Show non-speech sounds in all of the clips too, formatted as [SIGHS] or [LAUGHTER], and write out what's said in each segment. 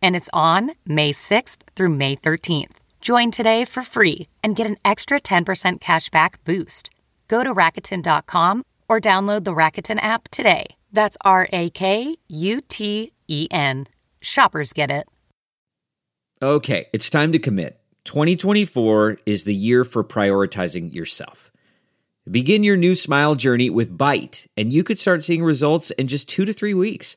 and it's on May 6th through May 13th. Join today for free and get an extra 10% cashback boost. Go to Rakuten.com or download the Rakuten app today. That's R A K U T E N. Shoppers get it. Okay, it's time to commit. 2024 is the year for prioritizing yourself. Begin your new smile journey with Byte, and you could start seeing results in just two to three weeks.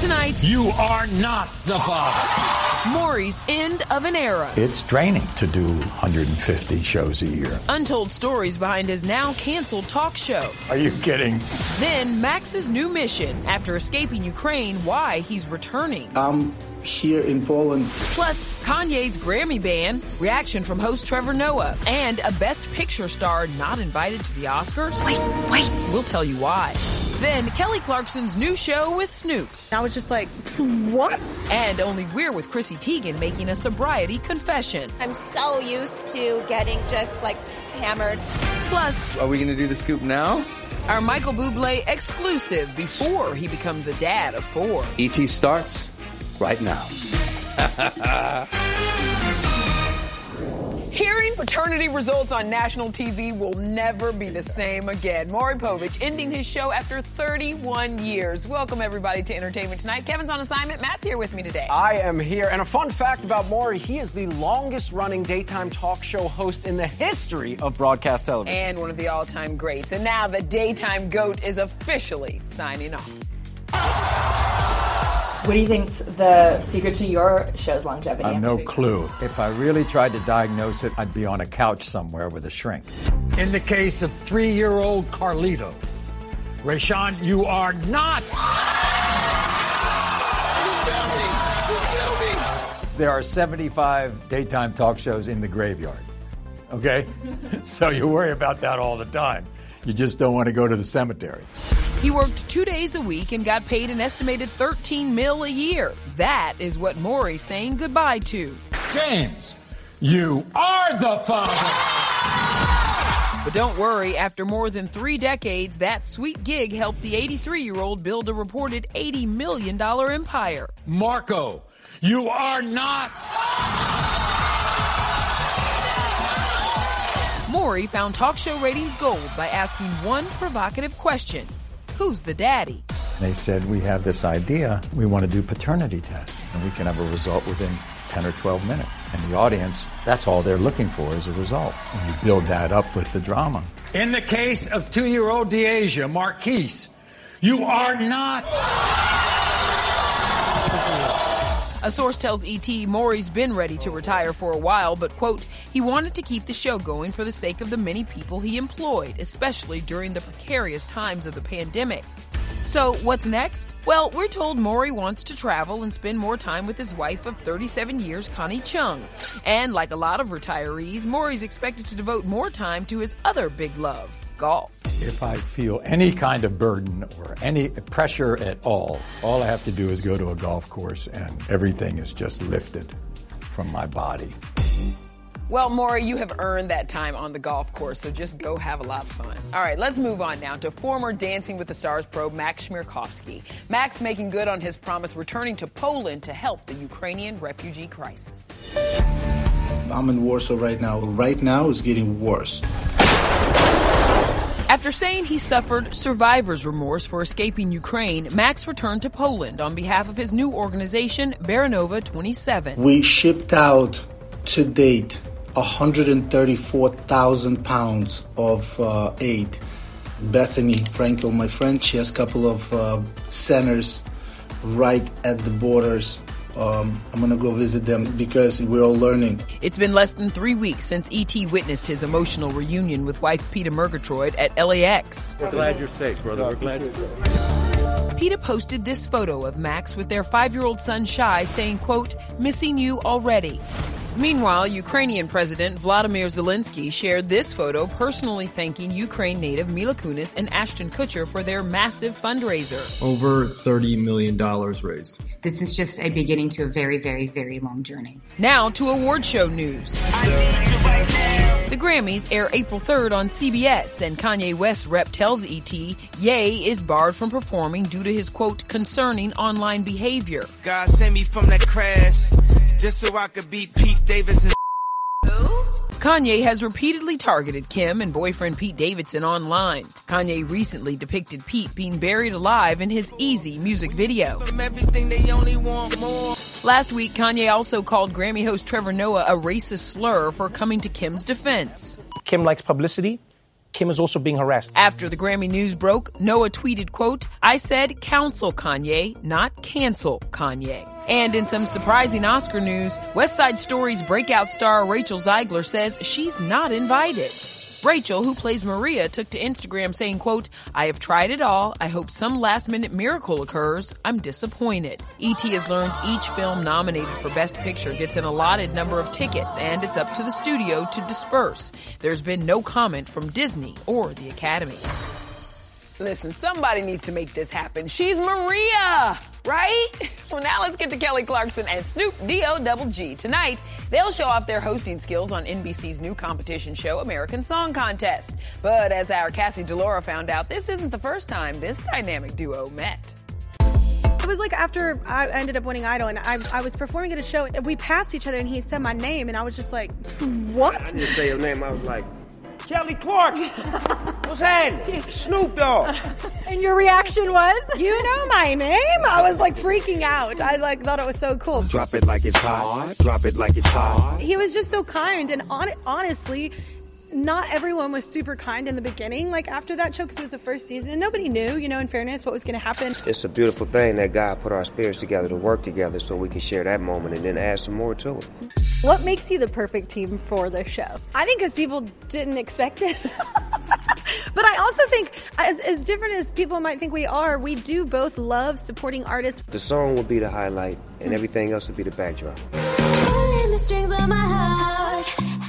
Tonight, You are not the father. Maury's end of an era. It's draining to do 150 shows a year. Untold stories behind his now canceled talk show. Are you kidding? Then Maks's new mission after escaping Ukraine, why he's returning. I'm here in Poland. Plus, Kanye's Grammy ban, reaction from host Trevor Noah, and a Best Picture star not invited to the Oscars. Wait, wait. We'll tell you why. Then Kelly Clarkson's new show with Snoop. I was just like, what? And only we're with Chrissy Teigen making a sobriety confession. I'm so used to getting just like hammered. Plus, Are we going to do the scoop now? our Michael Bublé exclusive before he becomes a dad of four. ET starts right now. [LAUGHS] Hearing paternity results on national TV will never be the same again. Maury Povich ending his show after 31 years. Welcome everybody to Entertainment Tonight. Kevin's on assignment. Matt's here with me today. I am here. And a fun fact about Maury, he is the longest running daytime talk show host in the history of broadcast television. and one of the all-time greats. And now the daytime goat is officially signing off. What do you think's the secret to your show's longevity? I have no clue. If I really tried to diagnose it, I'd be on a couch somewhere with a shrink. In the case of three year old Carlito, Rayshawn, you are not. There are 75 daytime talk shows in the graveyard. Okay? [LAUGHS] so you worry about that all the time. You just don't want to go to the cemetery. He worked two days a week and got paid an estimated 13 mil a year. That is what Maury's saying goodbye to. James, you are the father. But don't worry, after more than three decades, that sweet gig helped the 83 year old build a reported $80 million empire. Marco, you are not. Maury found talk show ratings gold by asking one provocative question Who's the daddy? They said, We have this idea. We want to do paternity tests, and we can have a result within 10 or 12 minutes. And the audience, that's all they're looking for is a result. And you build that up with the drama. In the case of two year old Deasia Marquise, you are not. A source tells ET Maury's been ready to retire for a while, but quote, he wanted to keep the show going for the sake of the many people he employed, especially during the precarious times of the pandemic. So, what's next? Well, we're told Maury wants to travel and spend more time with his wife of 37 years, Connie Chung. And like a lot of retirees, Maury's expected to devote more time to his other big love, golf. If I feel any kind of burden or any pressure at all, all I have to do is go to a golf course and everything is just lifted from my body. Well, Maury, you have earned that time on the golf course, so just go have a lot of fun. All right, let's move on now to former Dancing with the Stars pro Maks Chmerkovskiy. Maks making good on his promise returning to Poland to help the Ukrainian refugee crisis. I'm in Warsaw right now. Right now, it's getting worse. After saying he suffered survivor's remorse for escaping Ukraine, Maks returned to Poland on behalf of his new organization, Baranova 27. We shipped out to date 134,000 pounds of uh, aid. Bethenny Frankel, my friend, she has a couple of uh, centers right at the borders. Um, I'm gonna go visit them because we're all learning. It's been less than three weeks since E.T. witnessed his emotional reunion with wife Peta Murgatroyd at LAX. We're glad you're safe, brother. We're glad you're safe. Peta posted this photo of Maks with their five-year-old son Shai saying, quote, missing you already. Meanwhile, Ukrainian President Vladimir Zelensky shared this photo personally thanking Ukraine native Mila Kunis and Ashton Kutcher for their massive fundraiser. Over $30 million raised. This is just a beginning to a very, very, very long journey. Now to award show news. The Grammys air April 3rd on CBS, and Kanye West rep tells ET Ye is barred from performing due to his quote concerning online behavior. God sent me from that crash just so I could beat Pete Davidson. Kanye has repeatedly targeted Kim and boyfriend Pete Davidson online. Kanye recently depicted Pete being buried alive in his Eazy music video. Last week, Kanye also called Grammy host Trevor Noah a racist slur for coming to Kim's defense. Kim likes publicity. Kim is also being harassed. After the Grammy news broke, Noah tweeted, quote, I said counsel Kanye, not cancel Kanye. And in some surprising Oscar news, West Side Story's breakout star Rachel Zegler says she's not invited. Rachel, who plays Maria, took to Instagram saying, quote, I have tried it all. I hope some last minute miracle occurs. I'm disappointed. E.T. has learned each film nominated for Best Picture gets an allotted number of tickets and it's up to the studio to disperse. There's been no comment from Disney or the Academy. Listen, somebody needs to make this happen. She's Maria, right? [LAUGHS] Well, now let's get to Kelly Clarkson and Snoop D-O Double G. Tonight, they'll show off their hosting skills on NBC's new competition show, American Song Contest. But as our Cassie DiLaura found out, this isn't the first time this dynamic duo met. It was like after I ended up winning Idol and I, I was performing at a show and we passed each other and he said my name and I was just like, what? I didn't say your name. I was like, Kelly Clark. What's happening? Snoop Dogg. And your reaction was, you know my name? I was like freaking out. I like thought it was so cool. Drop it like it's hot. Drop it like it's hot. He was just so kind and on, honestly, not everyone was super kind in the beginning, like after that show, because it was the first season, and nobody knew, you know, in fairness, what was going to happen. It's a beautiful thing that God put our spirits together to work together so we can share that moment and then add some more to it. What makes you the perfect team for the show? I think because people didn't expect it. [LAUGHS] but I also think, as, as different as people might think we are, we do both love supporting artists. The song will be the highlight, and everything else will be the backdrop.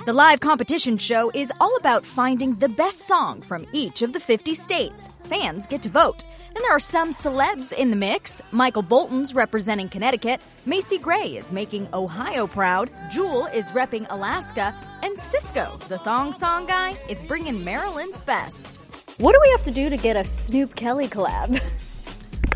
The live competition show is all about finding the best song from each of the 50 states. Fans get to vote. And there are some celebs in the mix. Michael Bolton's representing Connecticut. Macy Gray is making Ohio proud. Jewel is repping Alaska. And Sisqó, the thong song guy, is bringing Maryland's best. What do we have to do to get a Snoop Kelly collab? [LAUGHS]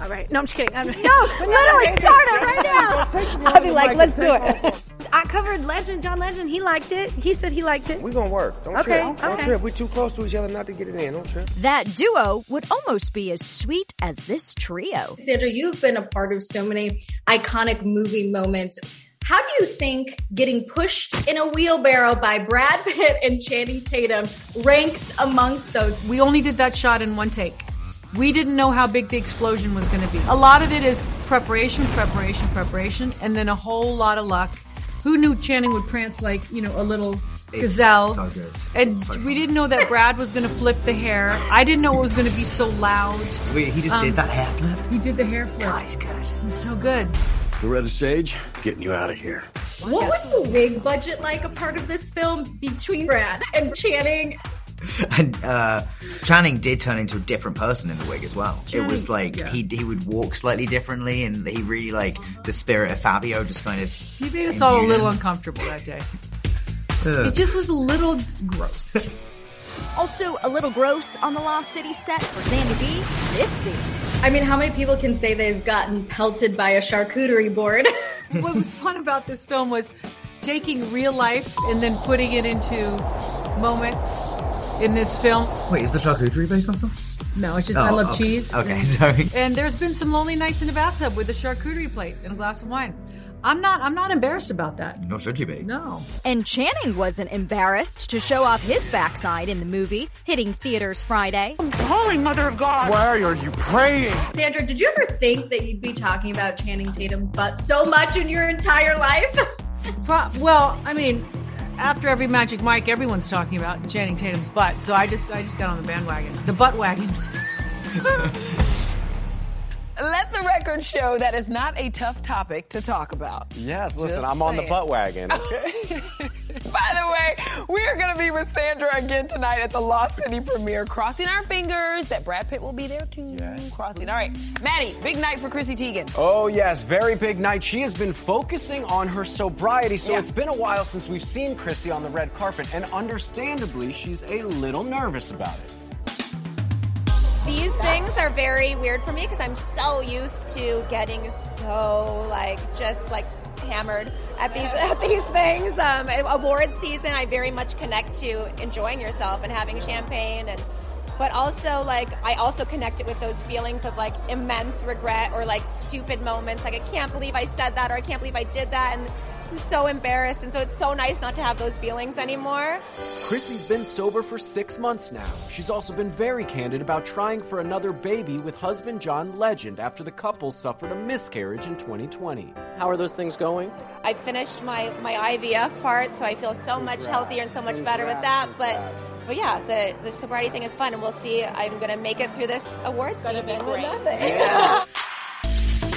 All right. No, I'm just kidding. I'm, no, [LAUGHS] literally start it right now. [LAUGHS] I'll be like, let's do it. I covered Legend, John Legend. He liked it. He said he liked it. We're going to work. Don't okay, trip. Don't okay. trip. We're too close to each other not to get it in. Don't trip. That duo would almost be as sweet as this trio. Sandra, you've been a part of so many iconic movie moments. How do you think getting pushed in a wheelbarrow by Brad Pitt and Channing Tatum ranks amongst those? We only did that shot in one take. We didn't know how big the explosion was going to be. A lot of it is preparation, preparation, preparation, and then a whole lot of luck. Who knew Channing would prance like, you know, a little gazelle? So good. And So we didn't know that Brad was going to flip the hair. I didn't know it was going to be so loud. Wait, he just Um, did that half flip? He did the hair flip. Guy's good. He's so good. Loretta Sage, getting you out of here. What was the wig budget like a part of this film between Brad and Channing? [LAUGHS] and uh, Channing did turn into a different person in the wig as well. Channing, it was like yeah. he he would walk slightly differently, and he really like the spirit of Fabio just kind of. He made us all a little uncomfortable that day. It just was a little gross. [LAUGHS] Also, a little gross on the Lost City set for Sandy B. This scene. I mean, how many people can say they've gotten pelted by a charcuterie board? [LAUGHS] what was fun about this film was taking real life and then putting it into moments in this film. Wait, is the charcuterie based on something? No, it's just Oh, I love okay. cheese. Okay, and, sorry. And there's been some lonely nights in the bathtub with a charcuterie plate and a glass of wine. I'm not. I'm not embarrassed about that. Nor should you be. No. And Channing wasn't embarrassed to show off his backside in the movie, hitting theaters Friday. Holy Mother of God! Why are you praying? Sandra, did you ever think that you'd be talking about Channing Tatum's butt so much in your entire life? Pro- well, I mean, after every Magic Mike, everyone's talking about Channing Tatum's butt. So I just, I just got on the bandwagon, the butt wagon. [LAUGHS] Let the record show that is not a tough topic to talk about. Yes, listen, Just I'm on the butt wagon. [LAUGHS] By the way, we are going to be with Sandra again tonight at the Lost City premiere, crossing our fingers that Brad Pitt will be there too. Crossing. All right, Maddie, big night for Chrissy Teigen. Oh, yes, very big night. She has been focusing on her sobriety, so Yeah. it's been a while since we've seen Chrissy on the red carpet, and understandably, she's a little nervous about it. These things are very weird for me because I'm so used to getting so like just like hammered at these [LAUGHS] at these things. Um, awards season, I very much connect to enjoying yourself and having champagne and. But also, like, I also connect it with those feelings of like immense regret or like stupid moments. Like, I can't believe I said that or I can't believe I did that. And I'm so embarrassed. And so it's so nice not to have those feelings anymore. Chrissy's been sober for six months now. She's also been very candid about trying for another baby with husband John Legend after the couple suffered a miscarriage in 2020. How are those things going? I finished my, my IVF part, so I feel so much healthier and so much better with that. But but yeah, the, the sobriety thing is fun, and we'll see. I'm going to make it through this award season with nothing. [LAUGHS]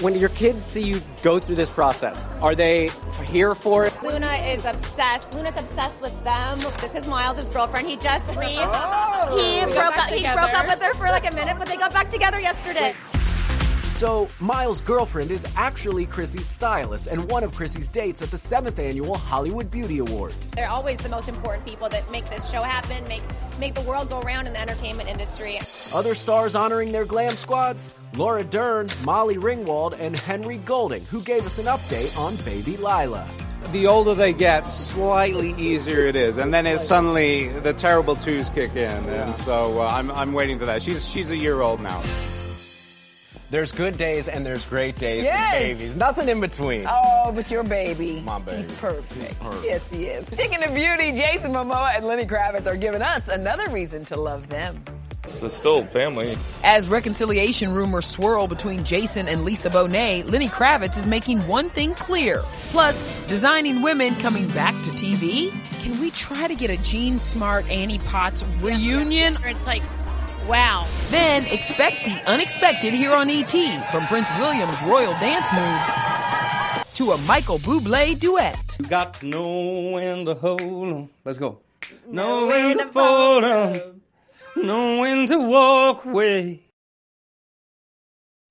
When your kids see you go through this process, are they here for it? Luna is obsessed. Luna's obsessed with them. This is Miles' girlfriend. He just re Oh. he broke back up. He broke up with her for like a minute, but they got back together yesterday. So, Miles' girlfriend is actually Chrissy's stylist and one of Chrissy's dates at the 7th annual Hollywood Beauty Awards. They're always the most important people that make this show happen, make make the world go round in the entertainment industry. Other stars honoring their glam squads Laura Dern, Molly Ringwald, and Henry Golding, who gave us an update on baby Lila. The older they get, slightly easier it is, and then it suddenly the terrible twos kick in, and so uh, I'm, I'm waiting for that. She's she's a year old now. There's good days and there's great days Yes. with babies. Nothing in between. Oh, but your baby. My baby. He's perfect. perfect. Yes, he is. Speaking of beauty, Jason Momoa and Lenny Kravitz are giving us another reason to love them. It's still family. As reconciliation rumors swirl between Jason and Lisa Bonet, Lenny Kravitz is making one thing clear. Plus, designing women coming back to TV. Can we try to get a Jean Smart Annie Potts reunion? It's like, wow. Then expect the unexpected here on ET, from Prince William's royal dance moves to a Michael Bublé duet. You got to know when to hold 'em. Let's go. Know when to fold 'em. Know when to walk away.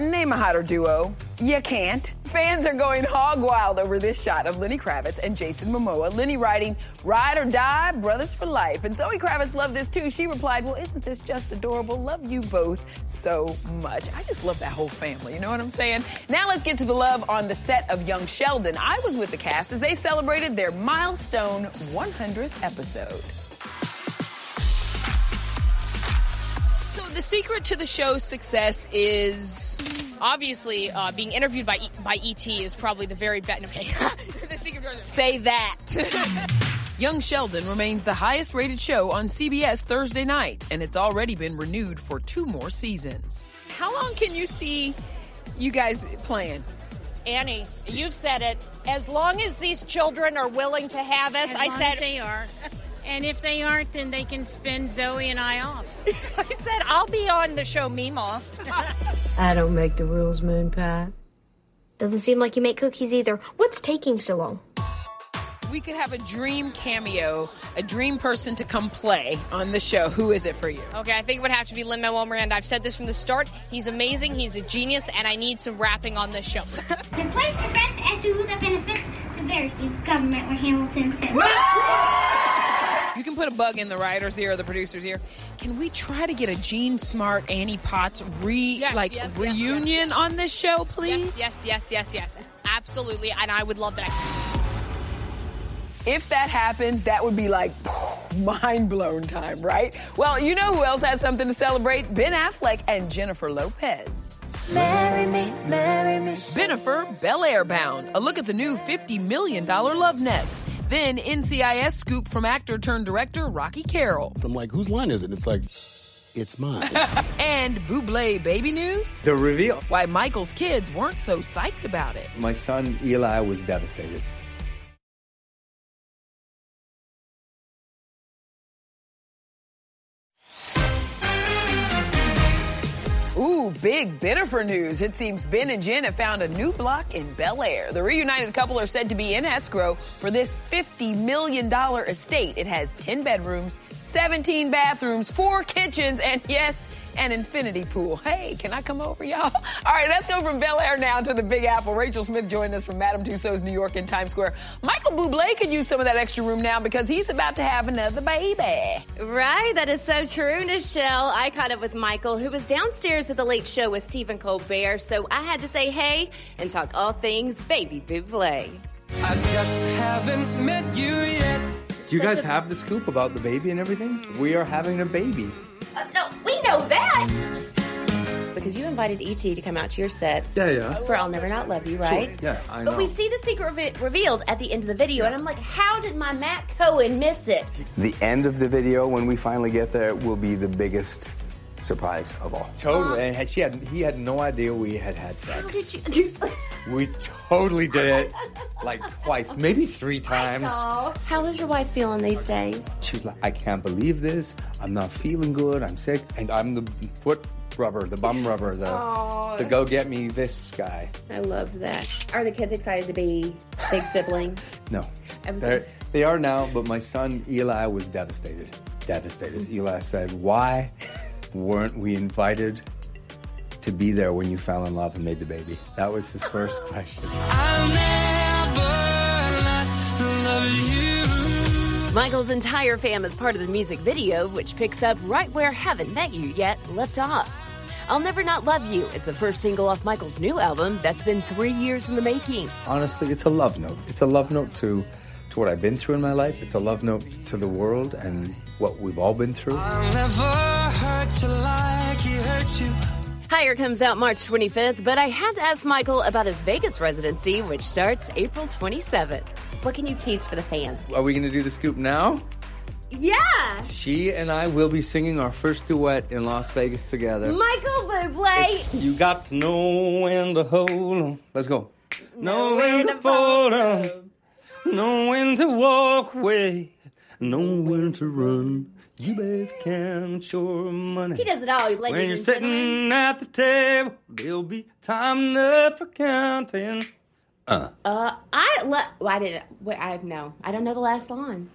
Name a hotter duo. You can't. Fans are going hog wild over this shot of Lenny Kravitz and Jason Momoa. Lenny writing, Ride or die, brothers for life. And Zoe Kravitz loved this too. She replied, Well, isn't this just adorable? Love you both so much. I just love that whole family. You know what I'm saying? Now let's get to the love on the set of Young Sheldon. I was with the cast as they celebrated their milestone 100th episode. So the secret to the show's success is obviously uh, being interviewed by e- by ET is probably the very best. Okay, [LAUGHS] the secret. Say that. [LAUGHS] Young Sheldon remains the highest rated show on CBS Thursday night, and it's already been renewed for two more seasons. How long can you see you guys playing? Annie, you've said it. As long as these children are willing to have us, As I long said as they are. And if they aren't, then they can spin Zoe and I off. [LAUGHS] I said I'll be on the show Meemaw. [LAUGHS] I don't make the rules, Moon Pie. Doesn't seem like you make cookies either. What's taking so long? We could have a dream cameo, a dream person to come play on the show. Who is it for you? Okay, I think it would have to be Lin Manuel Miranda. I've said this from the start. He's amazing. He's a genius, and I need some rapping on this show. [LAUGHS] The place for friends to ask you who the benefits the very seats government where Hamilton said. You can put a bug in the writer's ear or the producer's ear. Can we try to get a Jean Smart, Annie Potts re like yes, yes, reunion on this show, please? Yes, yes, yes, yes, yes. Absolutely, and I would love that. If that happens, that would be like [SIGHS] mind blown time, right? Well, you know who else has something to celebrate? Ben Affleck and Jennifer Lopez. Marry me, marry me. Benifer, Bel Air Bound, a look at the new $50 million love nest. Then NCIS scoop from actor turned director Rocky Carroll. I'm like, whose line is it? It's like, it's mine. [LAUGHS] and Bublé baby news? The reveal. Why Michael's kids weren't so psyched about it. My son Eli was devastated. Big Benifer news. It seems Ben and Jen have found a new block in Bel Air. The reunited couple are said to be in escrow for this $50 million estate. It has 10 bedrooms, 17 bathrooms, four kitchens, and yes, an infinity pool. Hey, can I come over, y'all? [LAUGHS] All right, let's go from Bel Air now to the Big Apple. Rachel Smith joined us from Madame Tussauds New York in Times Square. Michael Bublé could use some of that extra room now because he's about to have another baby. Right, that is so true, Nischelle. I caught up with Michael, who was downstairs at the late show with Stephen Colbert, so I had to say hey and talk all things baby Bublé. I just haven't met you yet. Do you guys have the scoop about the baby and everything? We are having a baby. Because you invited E.T. to come out to your set Yeah, yeah. for I'll Never Not Love You, right? Sure. Yeah, I know. But we see the secret of it revealed at the end of the video, and I'm like, how did my Matt Cohen miss it? The end of the video, when we finally get there, will be the biggest surprise of all. Totally. Uh-huh. And she had he had no idea we had had sex. How did you? [LAUGHS] We totally did it like twice, maybe three times. Aw. How is your wife feeling these days? She's like, I can't believe this. I'm not feeling good. I'm sick, and I'm the foot rubber, the bum rubber, the Aw. the go get me this guy. I love that. Are the kids excited to be big siblings? No, They're, they are now. But my son Eli was devastated. Devastated. Mm-hmm. Eli said, "Why weren't we invited?" To be there when you fell in love and made the baby. That was his first [LAUGHS] question. Michael's entire fam is part of the music video, which picks up right where Haven't Met You Yet left off. I'll Never Not Love You is the first single off Michael's new album that's been three years in the making. Honestly, it's a love note. It's a love note to to what I've been through in my life. It's a love note to the world and what we've all been through. I'll never hurt you like he hurt you. Higher comes out March 25th, but I had to ask Michael about his Vegas residency, which starts April 27th. What can you tease for the fans? Are we going to do the scoop now? Yeah! She and I will be singing our first duet in Las Vegas together. Michael Bublé! You got to know when to hold 'em. Let's go. Know when to fold 'em. Know when to walk away. nowhere to run. You better count your money. He does it all, ladies When you're sitting at the table, there'll be time enough for counting. Uh. Uh, I le- why did it? Wait, I no, I don't know the last line.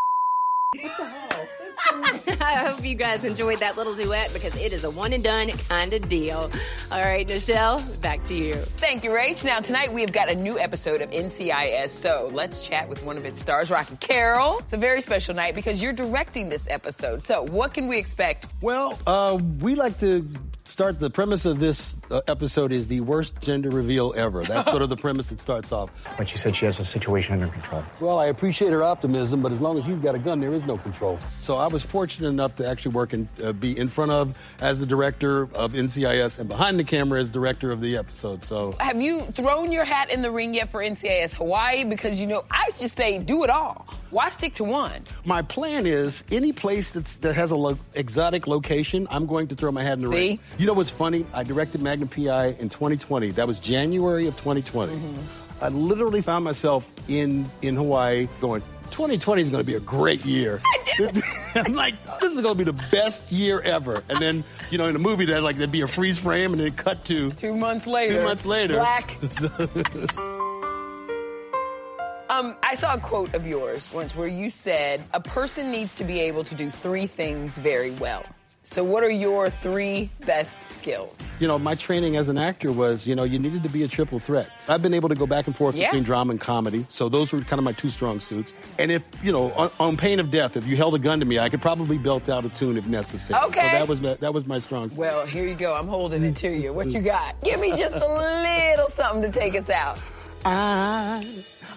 [LAUGHS] I hope you guys enjoyed that little duet because it is a one and done kind of deal. All right, Michelle, back to you. Thank you, Rach. Now, tonight we have got a new episode of NCIS, so let's chat with one of its stars, Rocky Carroll. It's a very special night because you're directing this episode. So, what can we expect? Well, uh, we like to start the premise of this uh, episode is the worst gender reveal ever. That's sort of the premise that starts off. But she said she has a situation under control. Well, I appreciate her optimism, but as long as he's got a gun, there is no control. So I was fortunate enough to actually work and uh, be in front of as the director of NCIS and behind the camera as director of the episode. So Have you thrown your hat in the ring yet for NCIS Hawaii? Because, you know, I just say do it all. Why stick to one? my plan is any place that's, that has a lo- exotic location, I'm going to throw my hat in the See? ring. You know what's funny? I directed Magnum PI in 2020. That was January of 2020. Mm-hmm. I literally found myself in in Hawaii going. 2020 is going to be a great year. [LAUGHS] [LAUGHS] I'm like, this is going to be the best year ever. And then, you know, in a movie, there's like there'd be a freeze frame, and then cut to two months later. Two months later, Black. [LAUGHS] Um, I saw a quote of yours once where you said a person needs to be able to do three things very well. So, what are your three best skills? you know, my training as an actor was, you know, you needed to be a triple threat. I've been able to go back and forth Yeah. between drama and comedy, so those were kind of my two strong suits. And if, you know, on, on pain of death, if you held a gun to me, I could probably belt out a tune if necessary. Okay. So that was my, that was my strong suit. Well, here you go. I'm holding it to you. What you got? Give me just a little something to take us out. I,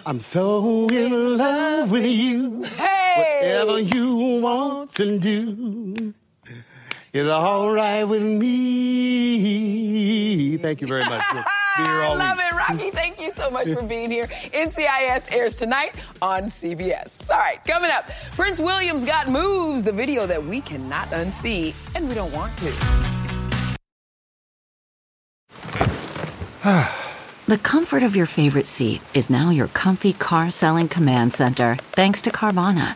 I'm so in love with you. Hey! Whatever you want to do. It's all right with me. Thank you very much. for [LAUGHS] being here all I love week. it, Rocky. Thank you so much for being here. NCIS airs tonight on CBS. All right, coming up, Prince William's Got Moves, the video that we cannot unsee, and we don't want to. [SIGHS] The comfort of your favorite seat is now your comfy car selling command center, thanks to Carvana.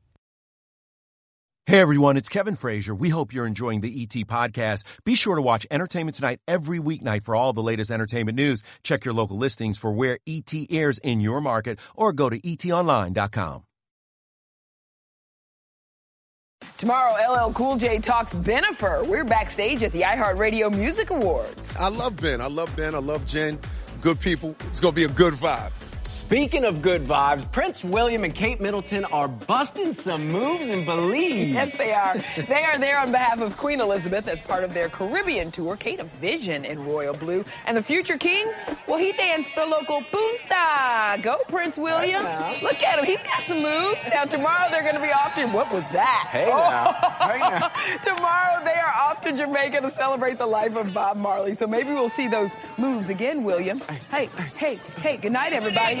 Hey everyone, it's Kevin Frazier. We hope you're enjoying the ET podcast. Be sure to watch Entertainment Tonight every weeknight for all the latest entertainment news. Check your local listings for where ET airs in your market or go to etonline.com. Tomorrow, LL Cool J talks Benifer. We're backstage at the iHeartRadio Music Awards. I love Ben. I love Ben. I love Jen. Good people. It's going to be a good vibe. Speaking of good vibes, Prince William and Kate Middleton are busting some moves in Belize. Yes, they are. They are there on behalf of Queen Elizabeth as part of their Caribbean tour. Kate, a vision in royal blue. And the future king, well, he danced the local punta. Go, Prince William. Look at him. He's got some moves. Now, tomorrow they're going to be off to, what was that? Hey now. Oh. [LAUGHS] Hey now. [LAUGHS] tomorrow they are off to Jamaica to celebrate the life of Bob Marley. So maybe we'll see those moves again, William. Hey, hey, hey, good night, everybody.